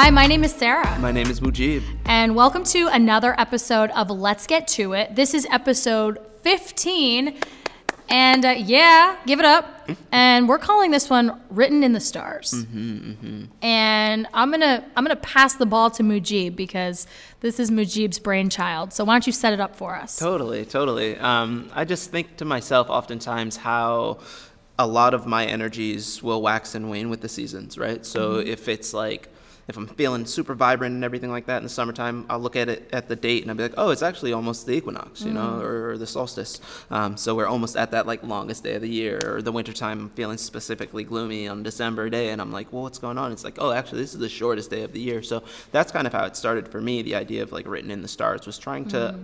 Hi, my name is Sarah. My name is Mujib. And welcome to another episode of Let's Get To It. This is episode 15. And uh, yeah, give it up. And we're calling this one "Written in the Stars." Mm-hmm. And I'm gonna I'm gonna pass the ball to Mujib because this is Mujib's brainchild. So why don't you set it up for us? Totally, totally. Um, I just think to myself oftentimes how a lot of my energies will wax and wane with the seasons, right? So if it's like if I'm feeling super vibrant and everything like that in the summertime, I'll look at it at the date and I'll be like, oh, it's actually almost the equinox, you know, or, the solstice. Um, so we're almost at that like longest day of the year. Or the wintertime, I'm feeling specifically gloomy on December day, and I'm like, well, what's going on? It's like, oh, actually, this is the shortest day of the year. So that's kind of how it started for me. The idea of like written in the stars was trying to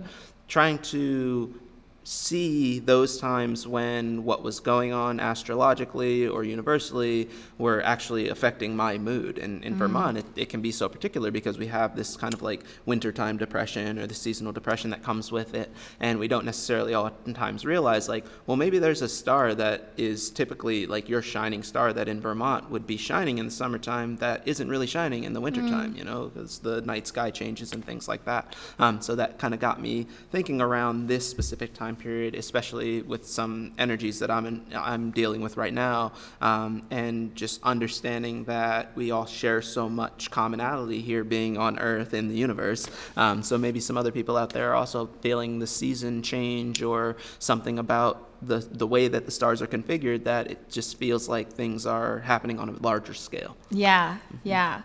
trying to see those times when what was going on astrologically or universally were actually affecting my mood. And in Vermont, it, it can be so particular because we have this kind of like wintertime depression or the seasonal depression that comes with it. And we don't necessarily oftentimes realize, like, well, maybe there's a star that is typically like your shining star that in Vermont would be shining in the summertime that isn't really shining in the wintertime, you know, because the night sky changes and things like that. Um, so that kind of got me thinking around this specific time period, especially with some energies that I'm in, I'm dealing with right now, um, and just understanding that we all share so much commonality here, being on Earth in the universe. Um, so maybe some other people out there are also feeling the season change or something about the the way that the stars are configured that it just feels like things are happening on a larger scale. Yeah, yeah.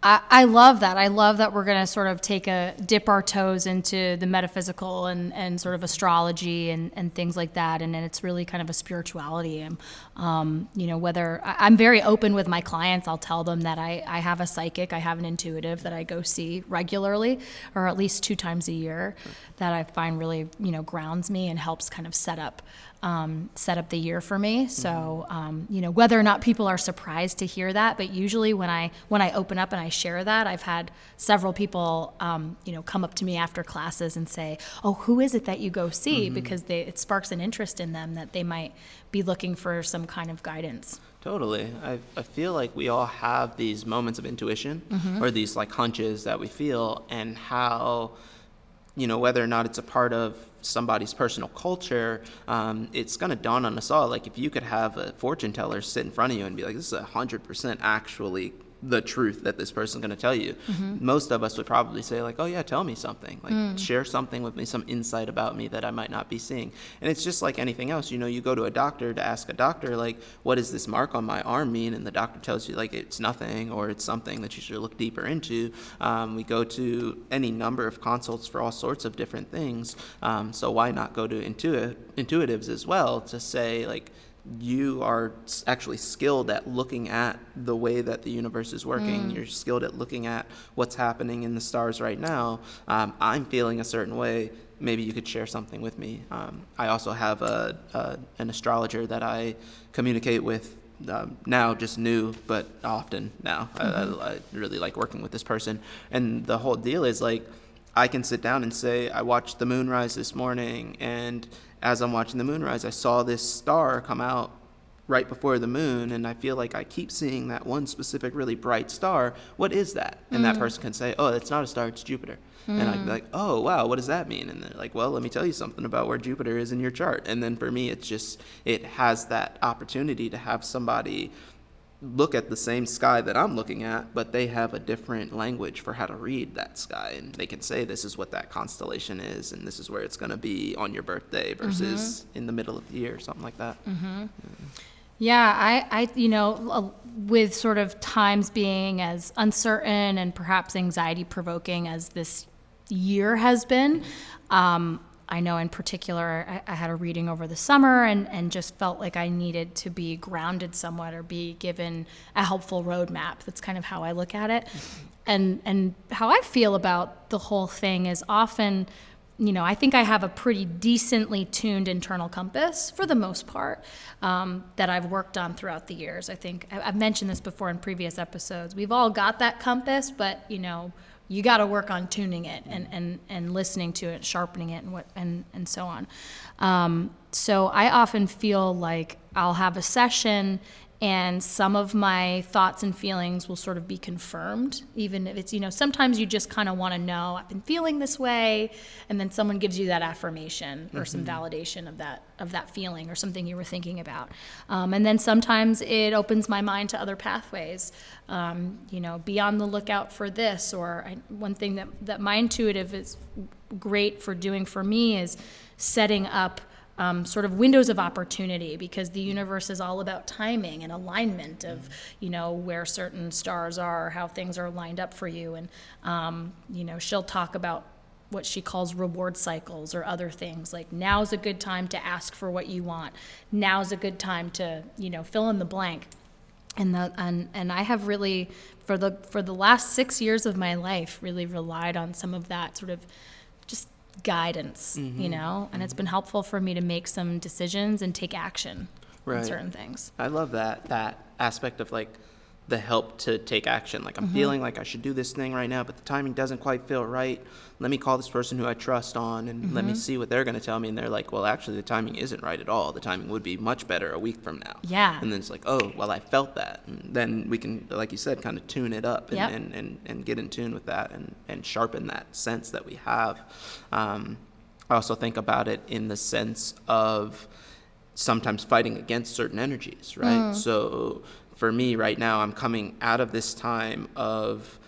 I, love that. I love that we're going to sort of take a dip our toes into the metaphysical and, and sort of astrology and, and things like that. And, then it's really kind of a spirituality. And, um, you know, whether I, I'm very open with my clients, I'll tell them that I, I have a psychic, I have an intuitive that I go see regularly or at least two times a year that I find really, you know, grounds me and helps kind of set up um, set up the year for me. So um, you know whether or not people are surprised to hear that, but usually when I when I open up and I share that, I've had several people um, you know come up to me after classes and say, "Oh, who is it that you go see?" Because they, it sparks an interest in them that they might be looking for some kind of guidance. Totally. I, I feel like we all have these moments of intuition or these like hunches that we feel, and how, you know, whether or not it's a part of somebody's personal culture, um, it's going to dawn on us all. Like, if you could have a fortune teller sit in front of you and be like, this is 100% actually the truth that this person's going to tell you. Most of us would probably say like oh yeah tell me something. Like share something with me some insight about me that i might not be seeing. And it's just like anything else you know you go to a doctor to ask a doctor like what does this mark on my arm mean? And the doctor tells you like it's nothing or it's something that you should look deeper into. Um, we go to any number of consults for all sorts of different things. Um, so why not go to intuit- intuitives as well to say like you are actually skilled at looking at the way that the universe is working. You're skilled at looking at what's happening in the stars right now. Um, I'm feeling a certain way. Maybe you could share something with me. Um, I also have a, a an astrologer that I communicate with um, now, just new, but often now. I, I, I really like working with this person, and the whole deal is like. I can sit down and say, I watched the moon rise this morning, and as I'm watching the moonrise, I saw this star come out right before the moon, and I feel like I keep seeing that one specific really bright star. What is that? And that mm. person can say, Oh, it's not a star, it's Jupiter. And I'd be mm. like, Oh, wow, what does that mean? And they're like, Well, let me tell you something about where Jupiter is in your chart. And then for me, it's just, it has that opportunity to have somebody look at the same sky that I'm looking at, but they have a different language for how to read that sky. And they can say, this is what that constellation is, and this is where it's going to be on your birthday versus in the middle of the year, something like that. Yeah, I, I, you know, uh, with sort of times being as uncertain and perhaps anxiety provoking as this year has been, um, I know in particular, I, I had a reading over the summer and, and just felt like I needed to be grounded somewhat or be given a helpful roadmap. That's kind of how I look at it. And, and how I feel about the whole thing is often you know, I think I have a pretty decently tuned internal compass for the most part um, that I've worked on throughout the years. I think I've mentioned this before in previous episodes. We've all got that compass, but you know, you got to work on tuning it and, and, and listening to it, sharpening it, and what and, and so on. Um, so I often feel like I'll have a session and some of my thoughts and feelings will sort of be confirmed even if it's you know sometimes you just kind of want to know i've been feeling this way and then someone gives you that affirmation or some validation of that of that feeling or something you were thinking about. Um, and then sometimes it opens my mind to other pathways. Um, you know be on the lookout for this or I, one thing that that my intuitive is great for doing for me is setting up um, sort of windows of opportunity because the universe is all about timing and alignment of you know where certain stars are how things are lined up for you. And um, you know she'll talk about what she calls reward cycles or other things like now's a good time to ask for what you want. Now's a good time to you know fill in the blank. And the and and I have really for the for the last six years of my life really relied on some of that sort of guidance, Mm-hmm. you know, and it's been helpful for me to make some decisions and take action on certain things. I love that that aspect of like the help to take action. Like I'm Mm-hmm. feeling like I should do this thing right now, but the timing doesn't quite feel right. Let me call this person who I trust on and let me Mm-hmm. see what they're going to tell me. And they're like, well, actually, the timing isn't right at all. The timing would be much better a week from now. Yeah. And then it's like, oh, well, I felt that. And then we can, like you said, kind of tune it up and, Yep. and, and, and get in tune with that and, and sharpen that sense that we have. Um, I also think about it in the sense of sometimes fighting against certain energies, right? So for me right now, I'm coming out of this time of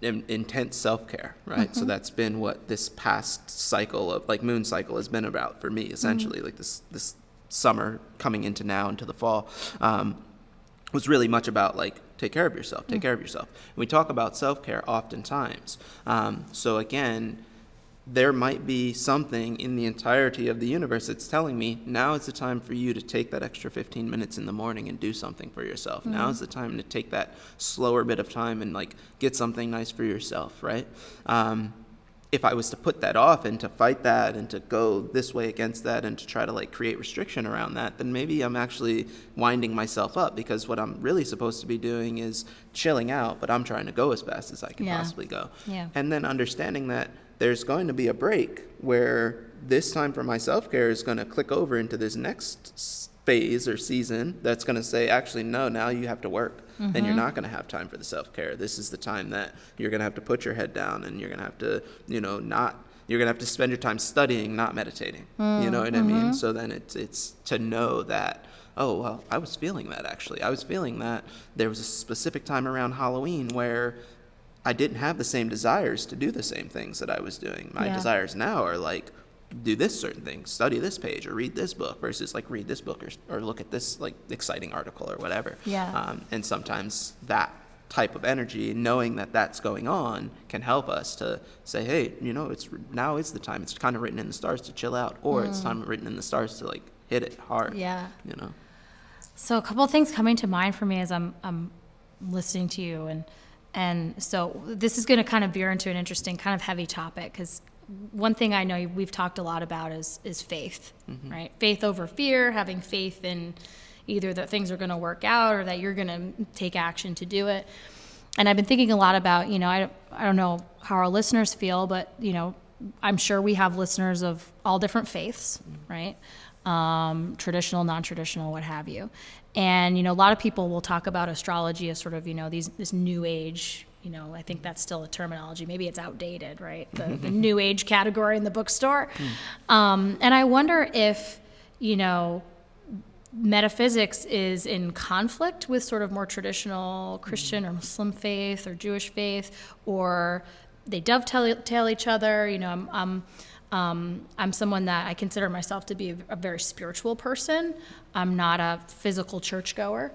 in, intense self-care, right? So that's been what this past cycle of like moon cycle has been about for me, essentially, like this this summer coming into now into the fall. Um, was really much about like take care of yourself, take care of yourself. And we talk about self care oftentimes. Um, so again, there might be something in the entirety of the universe that's telling me now is the time for you to take that extra 15 minutes in the morning and do something for yourself. Now is the time to take that slower bit of time and like get something nice for yourself, right? Um, if I was to put that off and to fight that and to go this way against that and to try to like create restriction around that, then maybe I'm actually winding myself up because what I'm really supposed to be doing is chilling out, but I'm trying to go as fast as I can Yeah. possibly go. Yeah. And then understanding that there's going to be a break where this time for my self care is going to click over into this next phase or season that's going to say, actually, no, now you have to work and you're mm-hmm. not going to have time for the self care. This is the time that you're going to have to put your head down and you're going to have to, you know, not. You're gonna have to spend your time studying, not meditating. Mm, you know what I mean? Mm-hmm. So then it's it's to know that oh well, I was feeling that actually. I was feeling that there was a specific time around Halloween where I didn't have the same desires to do the same things that I was doing. My Yeah. desires now are like do this certain thing, study this page, or read this book, versus like read this book or, or look at this like exciting article or whatever. Yeah. Um, and sometimes that type of energy, knowing that that's going on, can help us to say, hey, you know, it's now is the time. It's kind of written in the stars to chill out, or it's time written in the stars to like hit it hard. Mm. Yeah. You know. So a couple of things coming to mind for me as I'm I'm listening to you and and so this is going to kind of veer into an interesting kind of heavy topic because one thing I know we've talked a lot about is is faith, right? Faith over fear, having faith in either that things are going to work out or that you're going to take action to do it. And I've been thinking a lot about, you know, I, I don't know how our listeners feel, but, you know, I'm sure we have listeners of all different faiths, right? Um, traditional, non traditional, what have you. And, you know, a lot of people will talk about astrology as sort of, you know, these, this new age, you know, I think that's still a terminology. Maybe it's outdated, right? The, the new age category in the bookstore. Um, and I wonder if, you know, metaphysics is in conflict with sort of more traditional Christian or Muslim faith or Jewish faith, or they dovetail each other. You know, I'm, I'm, um, I'm someone that I consider myself to be a, a very spiritual person. I'm not a physical churchgoer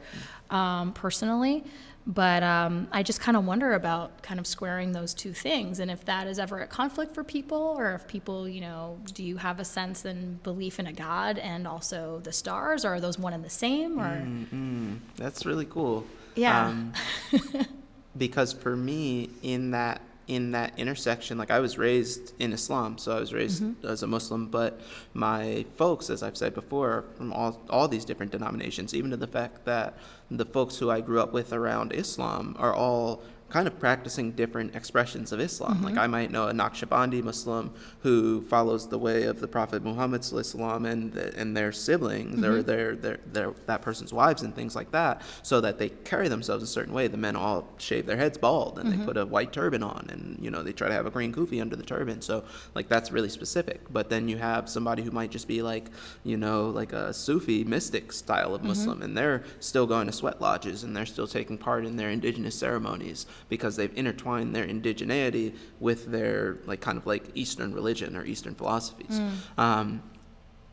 um, personally. But um, I just kind of wonder about kind of squaring those two things, and if that is ever a conflict for people, or if people, you know, do you have a sense and belief in a God and also the stars, or are those one and the same? Or Mm, that's really cool. Yeah. Um, because for me, in that in that intersection, like I was raised in Islam, so I was raised Mm-hmm. as a Muslim, but my folks, as I've said before, are from all all these different denominations, even to the fact that the folks who I grew up with around Islam are all kind of practicing different expressions of Islam. Like mm-hmm. I might know a Naqshbandi Muslim who follows the way of the Prophet Muhammad sallallahu and the, and their siblings or mm-hmm. their, their their that person's wives and things like that, so that they carry themselves a certain way. The men all shave their heads bald and they mm-hmm. put a white turban on, and you know they try to have a green kufi under the turban. So like that's really specific. But then you have somebody who might just be like you know like a Sufi mystic style of Muslim, and they're still going to sweat lodges and they're still taking part in their indigenous ceremonies because they've intertwined their indigeneity with their like kind of like Eastern religion or Eastern philosophies. Um,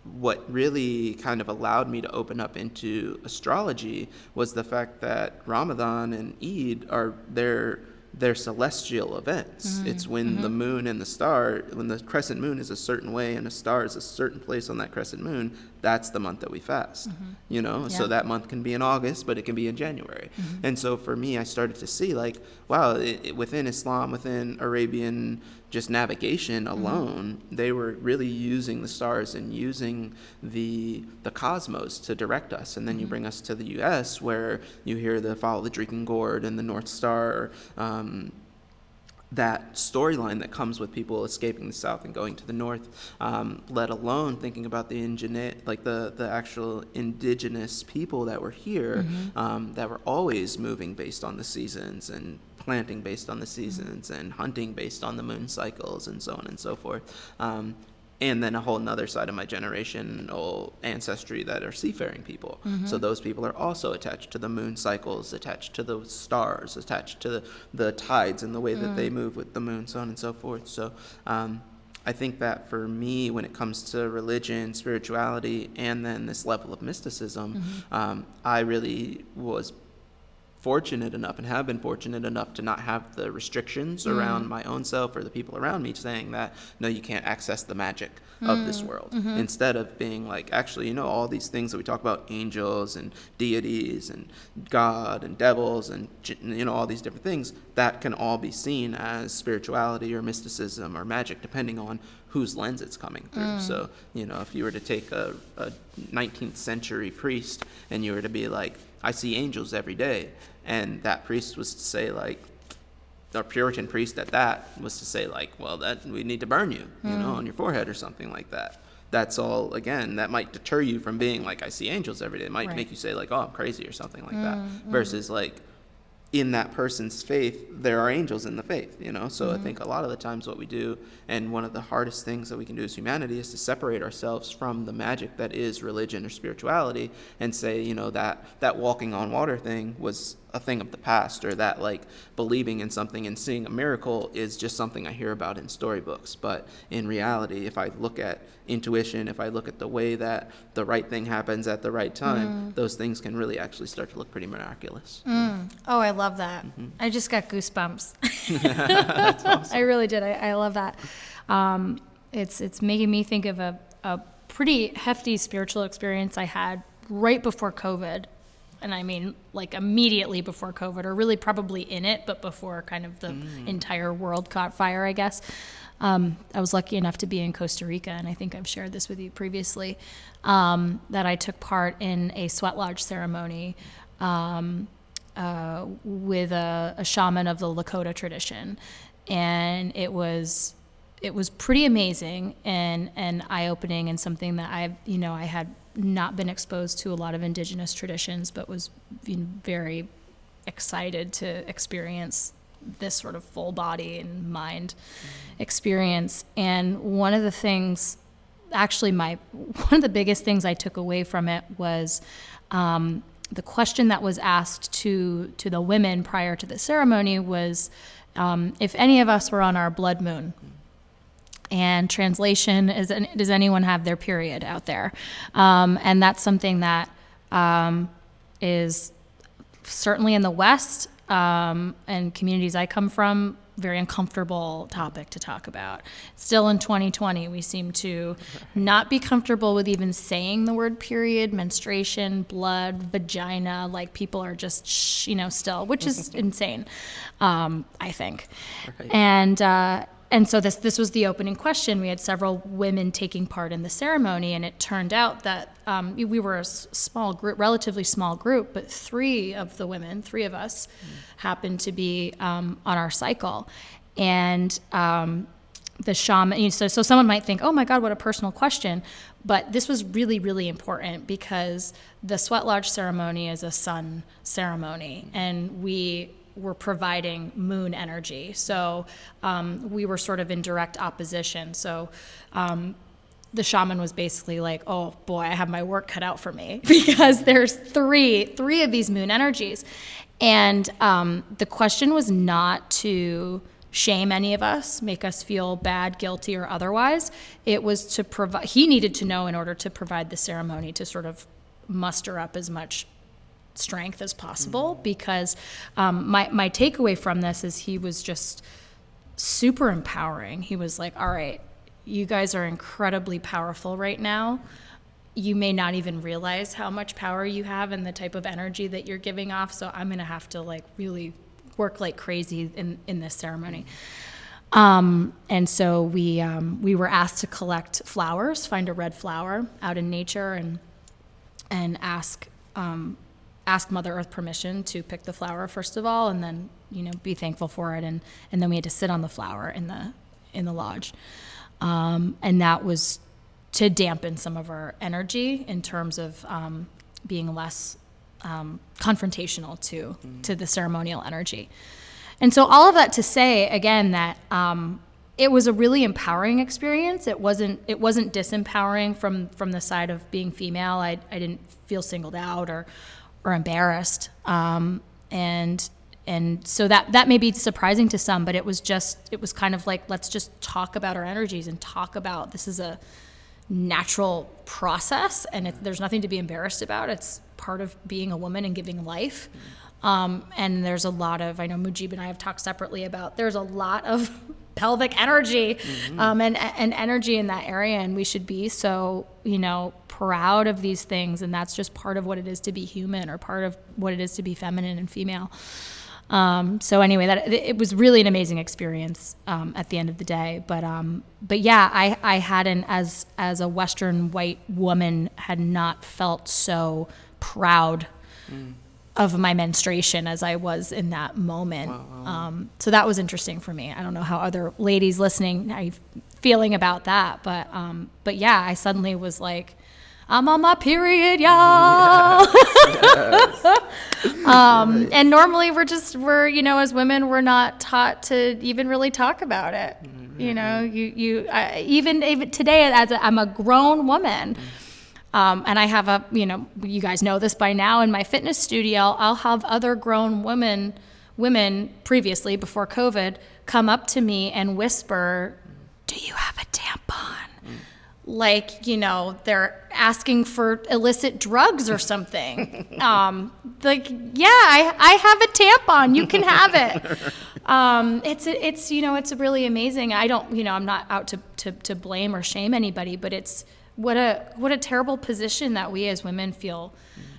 what really kind of allowed me to open up into astrology was the fact that Ramadan and Eid are their they're celestial events. Mm-hmm. It's when mm-hmm. the moon and the star, when the crescent moon is a certain way and a star is a certain place on that crescent moon, that's the month that we fast. Mm-hmm. You know, so that month can be in August, but it can be in January. And so for me, I started to see like, wow, it, it- within Islam, within Arabian just navigation alone, they were really using the stars and using the the cosmos to direct us. And then you bring us to the U.S., where you hear the follow the Drinking Gourd and the North Star. Um, that storyline that comes with people escaping the south and going to the north, um, let alone thinking about the ingene- like the, the actual indigenous people that were here um, that were always moving based on the seasons and planting based on the seasons and hunting based on the moon cycles and so on and so forth. Um, and then a whole nother side of my generational ancestry that are seafaring people. So those people are also attached to the moon cycles, attached to the stars, attached to the, the tides and the way that they move with the moon, so on and so forth. So um, I think that for me, when it comes to religion, spirituality, and then this level of mysticism, um, I really was fortunate enough and have been fortunate enough to not have the restrictions mm-hmm. around my own self or the people around me saying that no you can't access the magic of this mm-hmm. world. Mm-hmm. Instead of being like actually you know all these things that we talk about angels and deities and god and devils and you know all these different things that can all be seen as spirituality or mysticism or magic depending on whose lens it's coming through. Mm. So you know if you were to take a, a 19th century priest and you were to be like I see angels every day. And that priest was to say, like, our Puritan priest at that was to say, like, well, that we need to burn you, you know, hmm. on your forehead or something like that. That's all, again, that might deter you from being like, I see angels every day. It might Right. make you say, like, oh, I'm crazy or something like that. Hmm, hmm. Versus, like, in that person's faith, there are angels in the faith, you know? So I mm-hmm. think a lot of the times what we do, and one of the hardest things that we can do as humanity is to separate ourselves from the magic that is religion or spirituality and say, you know, that, that walking on water thing was a thing of the past, or that like believing in something and seeing a miracle is just something I hear about in storybooks. But in reality, if I look at intuition, if I look at the way that the right thing happens at the right time, those things can really actually start to look pretty miraculous. Oh, I love that. Mm-hmm. I just got goosebumps. I really did. I, I love that. Um, it's it's making me think of a, a pretty hefty spiritual experience I had right before COVID. And I mean, like immediately before COVID, or really probably in it, but before kind of the entire world caught fire, I guess. Um, I was lucky enough to be in Costa Rica, and I think I've shared this with you previously, um, that I took part in a sweat lodge ceremony um, uh, with a, a shaman of the Lakota tradition, and it was it was pretty amazing and and eye opening and something that I've you know I had not been exposed to a lot of indigenous traditions, but was very excited to experience this sort of full body and mind experience. And one of the things, actually, my one of the biggest things I took away from it was um, the question that was asked to to the women prior to the ceremony was um, if any of us were on our blood moon. And translation is, does anyone have their period out there? Um, and that's something that um, is certainly in the West um, and communities I come from, very uncomfortable topic to talk about. Still in 2020, we seem to not be comfortable with even saying the word period, menstruation, blood, vagina. Like people are just, shh, you know, still, which is insane, um, I think. Right. And uh, and so this this was the opening question. We had several women taking part in the ceremony, and it turned out that um, we were a small group, relatively small group, but three of the women, three of us, happened to be um, on our cycle, and um, the shaman. So so someone might think, oh my God, what a personal question, but this was really really important because the sweat lodge ceremony is a sun ceremony, and we were providing moon energy. So um, we were sort of in direct opposition. So um, the shaman was basically like, "Oh boy, I have my work cut out for me because there's three three of these moon energies," and um, the question was not to shame any of us, make us feel bad, guilty, or otherwise. It was to provide. He needed to know in order to provide the ceremony to sort of muster up as much strength as possible because um, my, my takeaway from this is he was just super empowering. He was like, all right, you guys are incredibly powerful right now. You may not even realize how much power you have and the type of energy that you're giving off. So I'm going to have to like really work like crazy in, in this ceremony. Um, and so we, um, we were asked to collect flowers, find a red flower out in nature and, and ask um, ask Mother Earth permission to pick the flower first of all, and then you know be thankful for it, and and then we had to sit on the flower in the in the lodge, um, and that was to dampen some of our energy in terms of um, being less um, confrontational to to the ceremonial energy, and so all of that to say again that. Um, it was a really empowering experience. It wasn't it wasn't disempowering from from the side of being female. I, I didn't feel singled out or or embarrassed. Um, and and so that that may be surprising to some, but it was just it was kind of like let's just talk about our energies and talk about this is a natural process and it, there's nothing to be embarrassed about. It's part of being a woman and giving life. Um, and there's a lot of I know Mujib and I have talked separately about there's a lot of pelvic energy um, and and energy in that area, and we should be so you know proud of these things, and that's just part of what it is to be human, or part of what it is to be feminine and female. Um, so anyway, that it was really an amazing experience um, at the end of the day. But um, but yeah, I I hadn't as as a Western white woman had not felt so proud of my menstruation as I was in that moment. Um, so that was interesting for me. I don't know how other ladies listening are feeling about that, but um, but yeah, I suddenly was like, I'm on my period, y'all. um, and normally we're just we're you know as women we're not taught to even really talk about it. You know, you you I, even even today as a, I'm a grown woman. Um, and I have a, you know, you guys know this by now. In my fitness studio, I'll have other grown women, women previously before COVID, come up to me and whisper, "Do you have a tampon?" Like you know, they're asking for illicit drugs or something. um, like, yeah, I, I have a tampon. You can have it. Um, it's it's you know, it's really amazing. I don't, you know, I'm not out to, to, to blame or shame anybody, but it's what a what a terrible position that we as women feel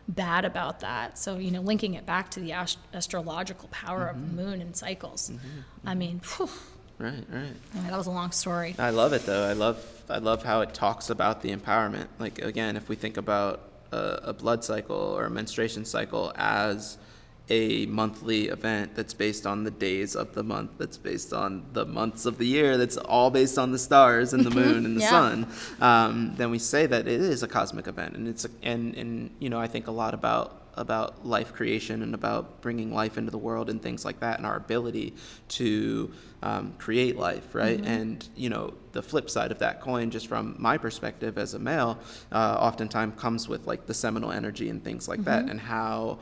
bad about that. So you know, linking it back to the ast- astrological power of the mm-hmm. moon and cycles. Mm-hmm. I mean, phew, Right, right. yeah, that was a long story. I love it though. I love I love how it talks about the empowerment. Like again, if we think about a, a blood cycle or a menstruation cycle as a monthly event that's based on the days of the month, that's based on the months of the year, that's all based on the stars and the moon and the Yeah. sun, um, then we say that it is a cosmic event, and it's a, and and you know I think a lot about about life creation and about bringing life into the world and things like that and our ability to um, create life right? And you know the flip side of that coin just from my perspective as a male uh, oftentimes comes with like the seminal energy and things like that and how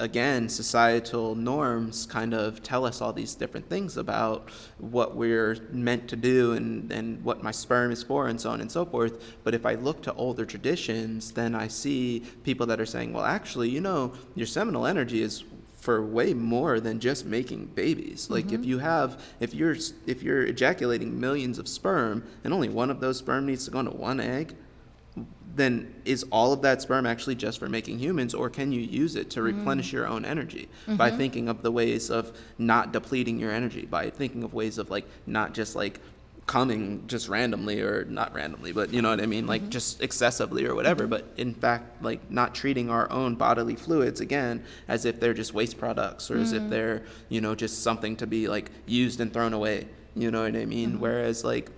again, societal norms kind of tell us all these different things about what we're meant to do and, and what my sperm is for and so on and so forth. But if I look to older traditions, then I see people that are saying, well, actually, you know, your seminal energy is for way more than just making babies. Like if mm-hmm. you have if you're if you're ejaculating millions of sperm and only one of those sperm needs to go into one egg, then is all of that sperm actually just for making humans or can you use it to mm. replenish your own energy by mm-hmm. thinking of the ways of not depleting your energy by thinking of ways of like not just like coming just randomly or not randomly but you know what i mean? Like mm-hmm. just excessively or whatever mm-hmm. but in fact like not treating our own bodily fluids again as if they're just waste products or as if mm. they're you know just something to be like used and thrown away you know what i mean? Whereas like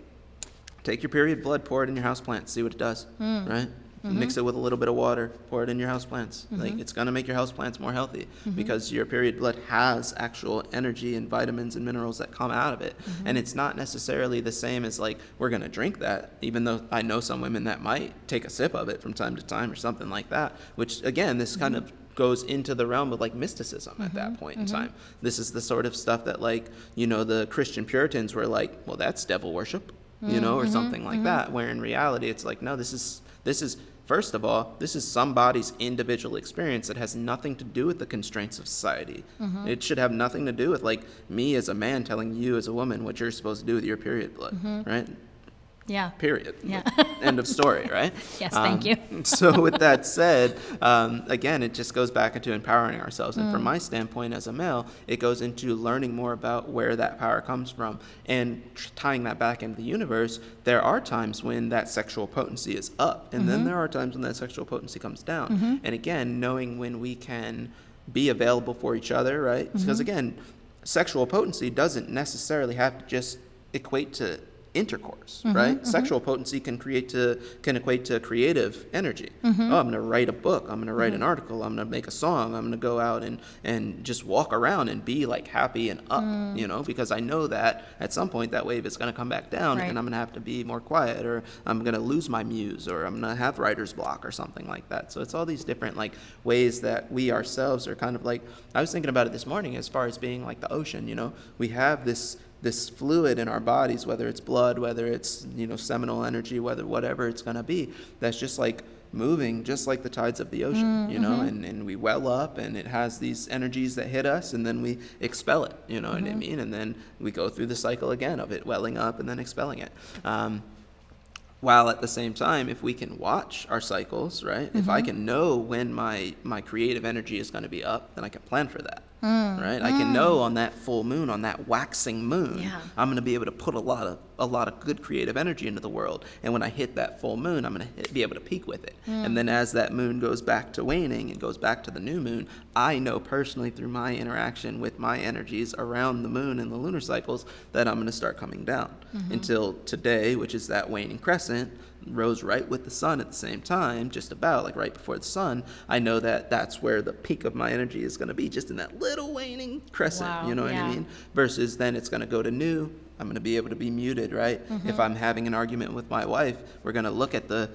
take your period blood, pour it in your house plants, see what it does, hmm. right? Mm-hmm. Mix it with a little bit of water, pour it in your house plants. Mm-hmm. Like it's gonna make your house plants more healthy mm-hmm. because your period blood has actual energy and vitamins and minerals that come out of it. And it's not necessarily the same as like we're gonna drink that, even though I know some women that might take a sip of it from time to time or something like that. Which again, this kind of goes into the realm of like mysticism at that point in time. This is the sort of stuff that like, you know, the Christian Puritans were like, well, that's devil worship you know, or mm-hmm, something like mm-hmm. that. Where in reality, it's like, no, this is this is first of all, this is somebody's individual experience that has nothing to do with the constraints of society. Mm-hmm. It should have nothing to do with like me as a man telling you as a woman what you're supposed to do with your period blood, right? Yeah. Period. Yeah. End of story, right? Yes, thank you. so, with that said, um, again, it just goes back into empowering ourselves. And Mm. from my standpoint as a male, it goes into learning more about where that power comes from and tying that back into the universe. There are times when that sexual potency is up, and Mm-hmm. then there are times when that sexual potency comes down. And again, knowing when we can be available for each other, right? Mm-hmm. Because again, sexual potency doesn't necessarily have to just equate to intercourse, Mm-hmm, right? Sexual potency can create to can equate to creative energy. Mm-hmm. Oh, I'm going to write a book. I'm going to write an article. I'm going to make a song. I'm going to go out and and just walk around and be like happy and up, Mm. you know, because I know that at some point that wave is going to come back down Right. and I'm going to have to be more quiet or I'm going to lose my muse or I'm going to have writer's block or something like that. So it's all these different like ways that we ourselves are kind of like I was thinking about it this morning as far as being like the ocean, you know. We have this this fluid in our bodies, whether it's blood, whether it's you know seminal energy, whether whatever it's gonna be, that's just like moving just like the tides of the ocean, mm, you know, mm-hmm. and, and we well up and it has these energies that hit us and then we expel it, you know what I mm-hmm. mean? And then we go through the cycle again of it welling up and then expelling it. Um, while at the same time if we can watch our cycles right if i mm-hmm. can know when my my creative energy is going to be up then i can plan for that Mm. right? I can know mm. on that full moon on that waxing moon Yeah. i'm going to be able to put a lot of a lot of good creative energy into the world. And when i hit that full moon i'm going to be able to peak with it. Mm. And then as that moon goes back to waning and goes back to the new moon i know personally through my interaction with my energies around the moon and the lunar cycles that i'm going to start coming down. Mm-hmm. Until today which is that waning crescent rose right with the sun at the same time, just about like right before the sun, I know that that's where the peak of my energy is going to be, just in that little waning crescent. Wow, you know what yeah. I mean? Versus then it's going to go to new. I'm going to be able to be muted, right? Mm-hmm. If I'm having an argument with my wife, we're going to look at the.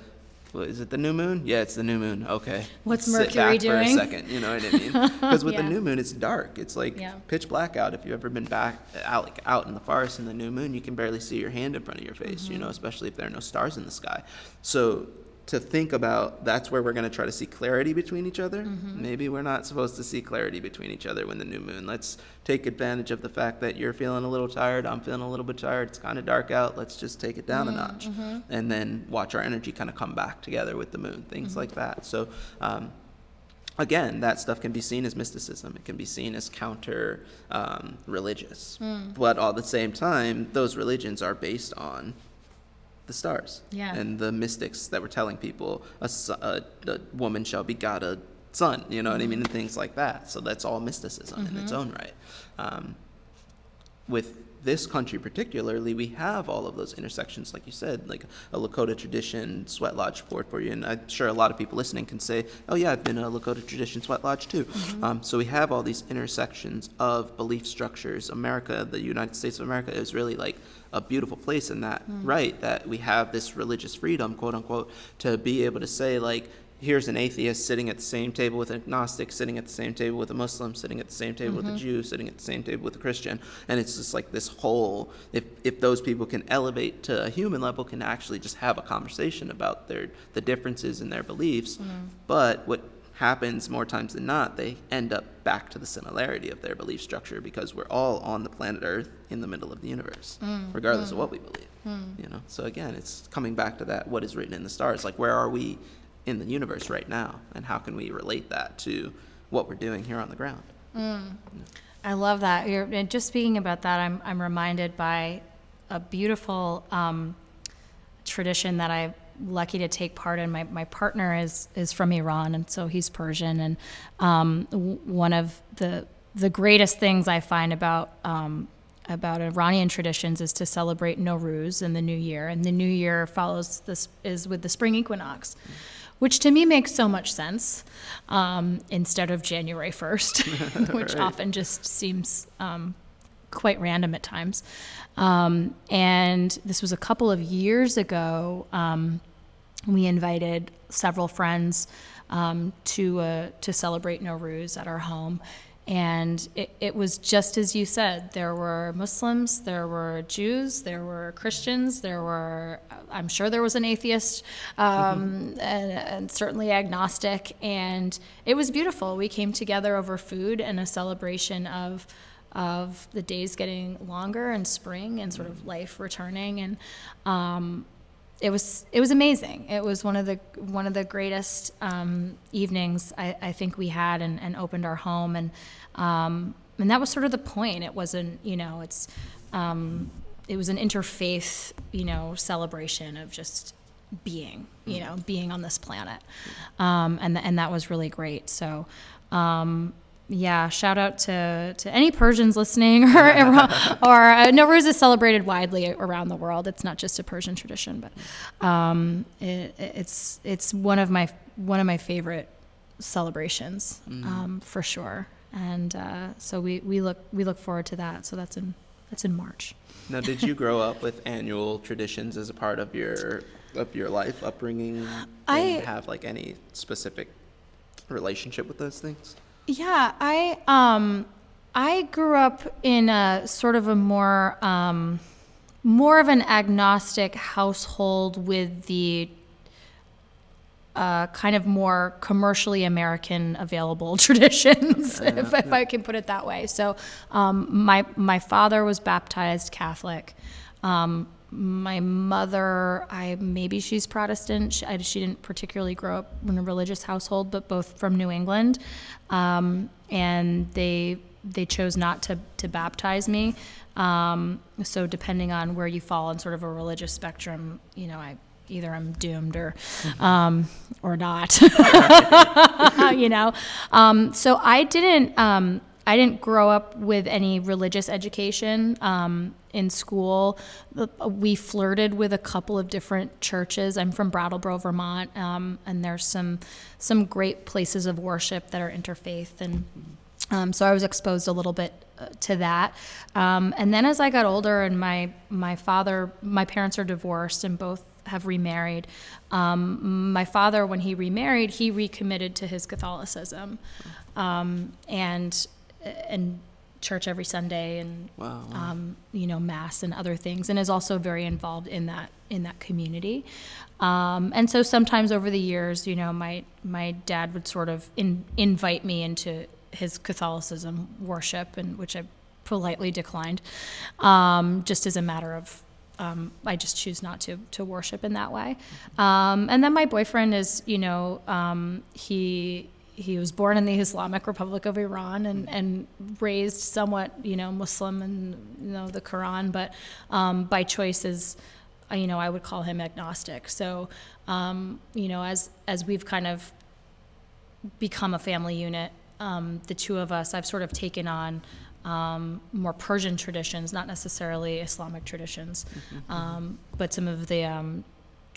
What, is it the new moon? Yeah, it's the new moon. Okay. What's Sit Mercury back for a doing? second. You know what I mean? Because with Yeah. the new moon, it's dark. It's like Yeah. pitch black out. If you've ever been back out like out in the forest in the new moon, you can barely see your hand in front of your face. Mm-hmm. You know, especially if there are no stars in the sky. So to think about that's where we're going to try to see clarity between each other. Mm-hmm. Maybe we're not supposed to see clarity between each other when the new moon. Let's take advantage of the fact that you're feeling a little tired. I'm feeling a little bit tired. It's kind of dark out. Let's just take it down a notch, and then watch our energy kind of come back together with the moon. Things like that. So. Um, again, that stuff can be seen as mysticism. It can be seen as counter um, religious. But all at the same time, those religions are based on the stars Yeah. and the mystics that were telling people a, a, a woman shall begot a son. You know what I mean? And things like that. So that's all mysticism in its own right. Um, with this country particularly, we have all of those intersections, like you said, like a Lakota tradition sweat lodge board for you. And I'm sure a lot of people listening can say, oh, yeah, I've been a Lakota tradition sweat lodge too. Um, so we have all these intersections of belief structures. America, the United States of America, is really like a beautiful place in that, mm. right? That we have this religious freedom, quote unquote, to be able to say, like, here's an atheist sitting at the same table with an agnostic, sitting at the same table with a Muslim, sitting at the same table with a mm-hmm. Jew, sitting at the same table with a Christian, and it's just like this whole. If if those people can elevate to a human level, can actually just have a conversation about their the differences in their beliefs, mm-hmm. but what happens more times than not, they end up back to the similarity of their belief structure because we're all on the planet Earth in the middle of the universe, Mm, regardless of what we believe. You know, so again, it's coming back to that: what is written in the stars? Like, where are we in the universe right now, and how can we relate that to what we're doing here on the ground? I love that. You're, and just speaking about that, I'm, I'm reminded by a beautiful um, tradition that I'm lucky to take part in. My, my partner is, is from Iran, and so he's Persian. And um, w- one of the, the greatest things I find about, um, about Iranian traditions is to celebrate Nowruz in the new year. And the new year follows this, is with the spring equinox. Which to me makes so much sense um, instead of January 1st, which Right. often just seems um, quite random at times. Um, and this was a couple of years ago. Um, we invited several friends um, to uh, to celebrate Nowruz at our home, and it, it was just as you said. There were Muslims, there were Jews, there were Christians, there were I'm sure there was an atheist, um, and, and certainly agnostic, and it was beautiful. We came together over food and a celebration of of the days getting longer and spring and sort of life returning and um, it was it was amazing. It was one of the one of the greatest um, evenings I, I think we had and, and opened our home and um, and that was sort of the point. It wasn't you know it's um, it was an interfaith you know celebration of just being you know being on this planet um, and th- and that was really great. So. Yeah, shout out to, to any Persians listening, or or uh, Nowruz is celebrated widely around the world. It's not just a Persian tradition, but um, it, it's it's one of my one of my favorite celebrations um, for sure. And uh, so we, we look we look forward to that. So that's in that's in March. Now, did you grow up with annual traditions as a part of your of your life upbringing? I- and have like any specific relationship with those things. Yeah, I um I grew up in a sort of a more um more of an agnostic household with the uh, kind of more commercially American available traditions, if, if I can put it that way. So, um, my my father was baptized Catholic. Um, my mother, I maybe she's Protestant. She, I, she didn't particularly grow up in a religious household, but both from New England, um, and they they chose not to to baptize me. Um, so depending on where you fall on sort of a religious spectrum, you know, I either I'm doomed or um, or not. you know, um, so I didn't. I didn't grow up with any religious education um, in school. We flirted with a couple of different churches. I'm from Brattleboro, Vermont, um, and there's some some great places of worship that are interfaith, and um, so I was exposed a little bit uh, to that. Um, and then as I got older, and my my father, my parents are divorced, and both have remarried. Um, my father, when he remarried, he recommitted to his Catholicism, um, and and church every Sunday and Wow, um, you know mass and other things, and is also very involved in that in that community. Um, and so sometimes over the years, you know, my my dad would sort of in, invite me into his Catholicism worship, and which I politely declined, um, just as a matter of um, I just choose not to to worship in that way. Um, and then my boyfriend is, you know, um, he he was born in the Islamic Republic of Iran and, and raised somewhat, you know, Muslim and you know the Quran, but um, by choice is, you know, I would call him agnostic. So, um, you know, as as we've kind of become a family unit, um, the two of us, I've sort of taken on um, more Persian traditions, not necessarily Islamic traditions, um, but some of the um,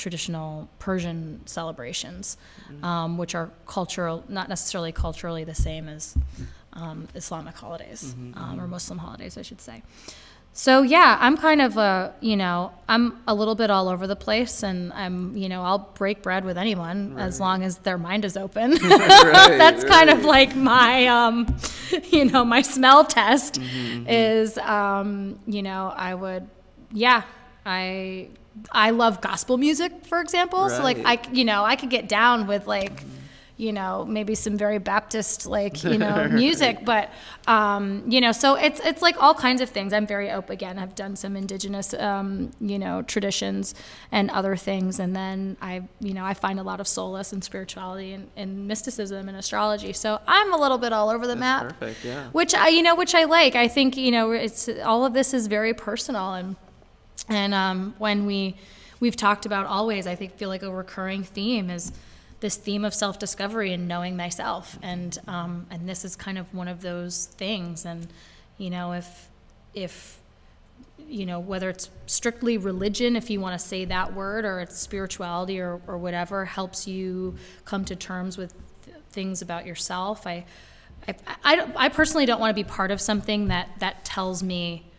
traditional Persian celebrations, um, which are cultural, not necessarily culturally the same as um, Islamic holidays um, or Muslim holidays, I should say. So yeah, I'm kind of a, you know, I'm a little bit all over the place, and I'm, you know, I'll break bread with anyone as long as their mind is open. That's kind of like my, um, you know, my smell test is, um, you know, I would, yeah, I, I love gospel music, for example. So like I, you know, I could get down with like, you know, maybe some very Baptist like, you know, music, but um, you know, so it's it's like all kinds of things. I'm very open again. I've done some indigenous um, you know, traditions and other things and then I, you know, I find a lot of solace and spirituality and, and mysticism and astrology. So I'm a little bit all over the That's map. perfect, yeah. Which I you know, which I like. I think, you know, it's all of this is very personal and and um, when we we've talked about always, I think feel like a recurring theme is this theme of self-discovery and knowing thyself, and um, and this is kind of one of those things. And you know, if if you know whether it's strictly religion, if you want to say that word, or it's spirituality or or whatever, helps you come to terms with th- things about yourself. I I, I, I personally don't want to be part of something that that tells me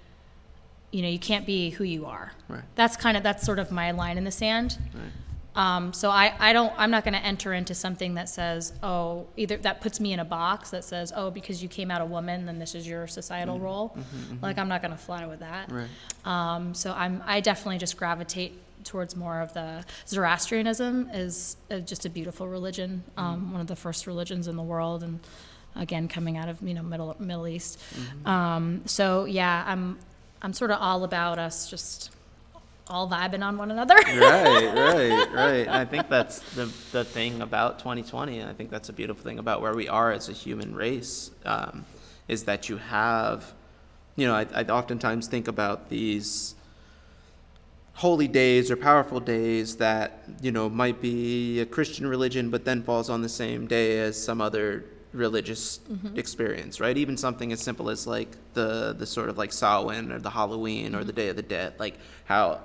you know you can't be who you are Right. that's kind of that's sort of my line in the sand Right. um, so I, I don't i'm not going to enter into something that says oh either that puts me in a box that says oh because you came out a woman then this is your societal role Mm-hmm. like i'm not going to fly with that Right. um, so i'm i definitely just gravitate towards more of the zoroastrianism is uh, just a beautiful religion um, one of the first religions in the world and again coming out of you know middle middle east um, so yeah i'm i'm sort of all about us just all vibing on one another right, right, right. I think that's the the thing about 2020, and I think that's a beautiful thing about where we are as a human race, um, is that you have, you know, I, I oftentimes think about these holy days or powerful days that you know might be a Christian religion, but then falls on the same day as some other religious experience, right? Even something as simple as like the the sort of like Samhain or the Halloween or the Day of the Dead, like how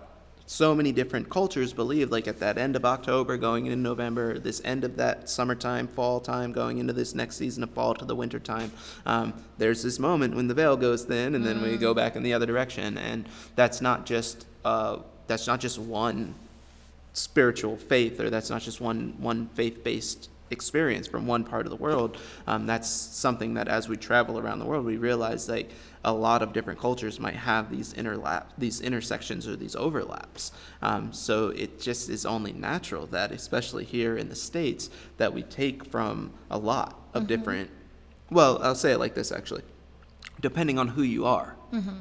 so many different cultures believe like at that end of October going into November, this end of that summertime, fall time, going into this next season of fall to the winter time, um, there's this moment when the veil goes thin and then we go back in the other direction. And that's not just uh, that's not just one spiritual faith or that's not just one one faith-based experience from one part of the world um, that's something that as we travel around the world we realize like a lot of different cultures might have these interlap these intersections or these overlaps. Um, so it just is only natural that especially here in the states that we take from a lot of different well i'll say it like this actually depending on who you are,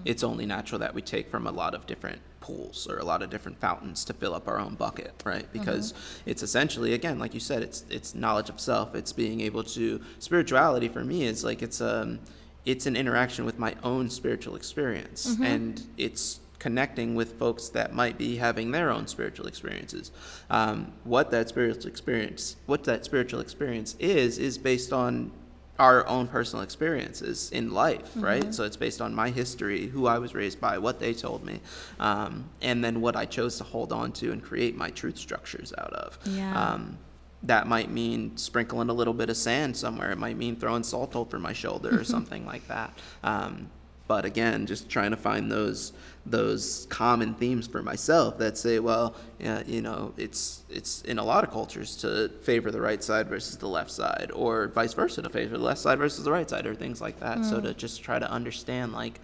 it's only natural that we take from a lot of different pools or a lot of different fountains to fill up our own bucket, right? Because it's essentially, again, like you said, it's it's knowledge of self. It's being able to spirituality for me is like it's um it's an interaction with my own spiritual experience, and it's connecting with folks that might be having their own spiritual experiences. Um, what that spiritual experience, what that spiritual experience is, is based on our own personal experiences in life, right? So it's based on my history, who I was raised by, what they told me, um, and then what I chose to hold on to and create my truth structures out of. Yeah. Um, that might mean sprinkling a little bit of sand somewhere. It might mean throwing salt over my shoulder or something like that. Um, but again, just trying to find those those common themes for myself that say, well, yeah, you know, it's it's in a lot of cultures to favor the right side versus the left side, or vice versa to favor the left side versus the right side, or things like that. So to just try to understand like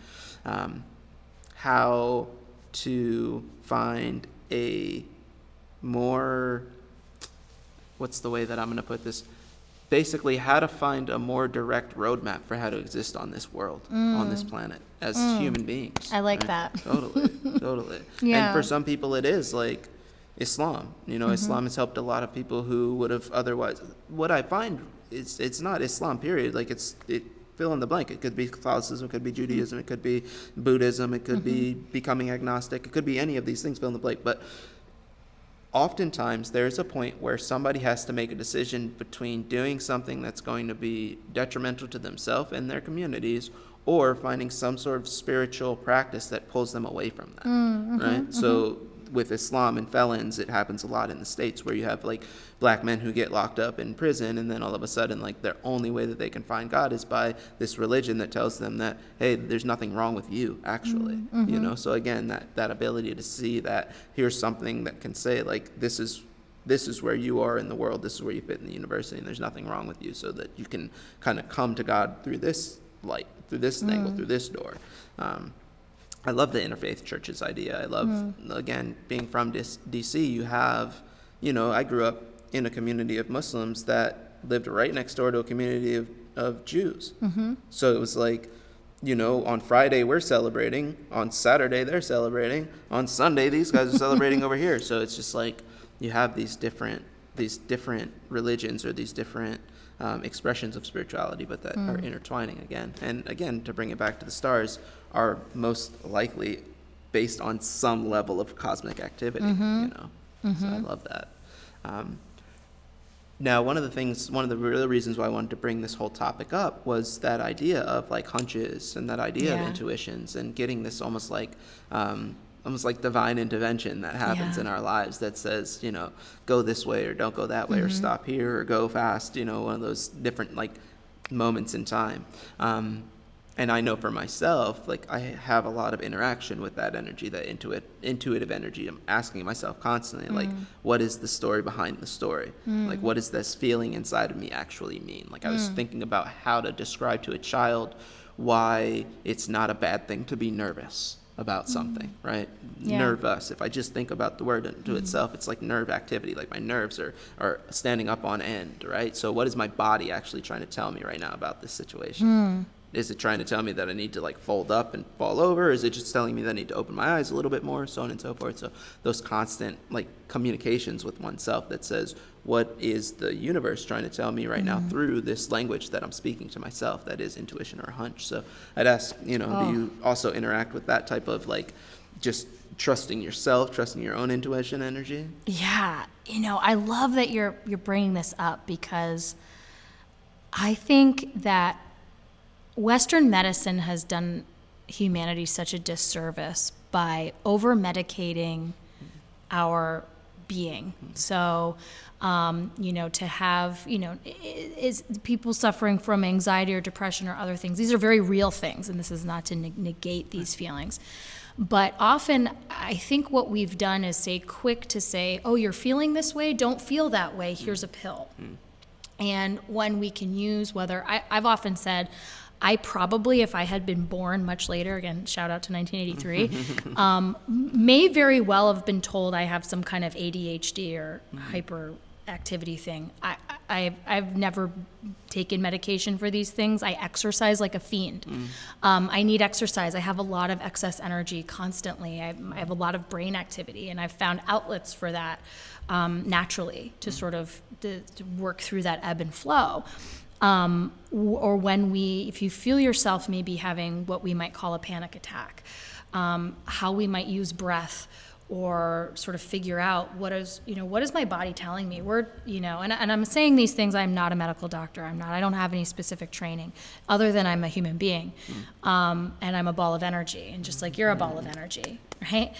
um, how to find a more what's the way that I'm going to put this? Basically, how to find a more direct roadmap for how to exist on this world, on this planet, as human beings. Mm. I like that. Totally, totally. Yeah. And for some people, it is like Islam. You know, Mm-hmm. Islam has helped a lot of people who would have otherwise. What I find is it's not Islam. Period. Like it's it fill in the blank. It could be Catholicism. It could be Judaism. It could be Buddhism. It could be Mm-hmm. becoming agnostic. It could be any of these things. Fill in the blank. But oftentimes there's a point where somebody has to make a decision between doing something that's going to be detrimental to themselves and their communities or finding some sort of spiritual practice that pulls them away from that mm, mm-hmm, right? Mm-hmm. so with islam and felons it happens a lot in the states where you have like black men who get locked up in prison and then all of a sudden like their only way that they can find god is by this religion that tells them that hey there's nothing wrong with you actually mm, you mm-hmm. know? So again that that ability to see that here's something that can say like this is this is where you are in the world this is where you fit in the university and there's nothing wrong with you so that you can kind of come to god through this light through this angle through this door um, I love the interfaith churches idea. I love, again, being from DC, you have, you know, I grew up in a community of Muslims that lived right next door to a community of, of Jews. Mm-hmm. So it was like, you know, on Friday we're celebrating, on Saturday they're celebrating, on Sunday these guys are celebrating over here. So it's just like you have these different these different religions or these different um, expressions of spirituality, but that mm. are intertwining again. And again, to bring it back to the stars, are most likely based on some level of cosmic activity. Mm-hmm. You know, mm-hmm. so I mm-hmm. love that. Um, now, one of the things, one of the real reasons why I wanted to bring this whole topic up was that idea of like hunches and that idea yeah. of intuitions and getting this almost like, um, almost like divine intervention that happens yeah. in our lives that says, you know, go this way or don't go that way mm-hmm. or stop here or go fast. You know, one of those different like moments in time. Um, and I know for myself, like I have a lot of interaction with that energy, that intuit, intuitive energy. I'm asking myself constantly, mm. like, what is the story behind the story? Mm. Like, what does this feeling inside of me actually mean? Like, I was mm. thinking about how to describe to a child why it's not a bad thing to be nervous about mm. something, right? Yeah. Nervous. If I just think about the word to mm. itself, it's like nerve activity. Like my nerves are, are standing up on end, right? So, what is my body actually trying to tell me right now about this situation? Is it trying to tell me that I need to like fold up and fall over? Is it just telling me that I need to open my eyes a little bit more, so on and so forth? So those constant like communications with oneself that says, what is the universe trying to tell me right mm-hmm. now through this language that I'm speaking to myself that is intuition or hunch. So I'd ask, you know, oh. do you also interact with that type of like just trusting yourself, trusting your own intuition energy? Yeah. You know, I love that you're you're bringing this up because I think that Western medicine has done humanity such a disservice by over medicating our being. So, um, you know, to have, you know, is people suffering from anxiety or depression or other things. These are very real things, and this is not to negate these feelings. But often, I think what we've done is say quick to say, oh, you're feeling this way, don't feel that way, here's a pill. Mm. And when we can use whether, I, I've often said, I probably, if I had been born much later, again, shout out to 1983, um, may very well have been told I have some kind of ADHD or mm-hmm. hyperactivity thing. I, I, I've never taken medication for these things. I exercise like a fiend. Mm. Um, I need exercise. I have a lot of excess energy constantly. I, I have a lot of brain activity, and I've found outlets for that um, naturally to mm. sort of to, to work through that ebb and flow um, or when we, if you feel yourself maybe having what we might call a panic attack, um, how we might use breath or sort of figure out what is you know what is my body telling me? We're you know and, and i'm saying these things i'm not a medical doctor. I'm not i don't have any specific training other than i'm a human being mm. um, and i'm a ball of energy. And just like you're a ball of energy right?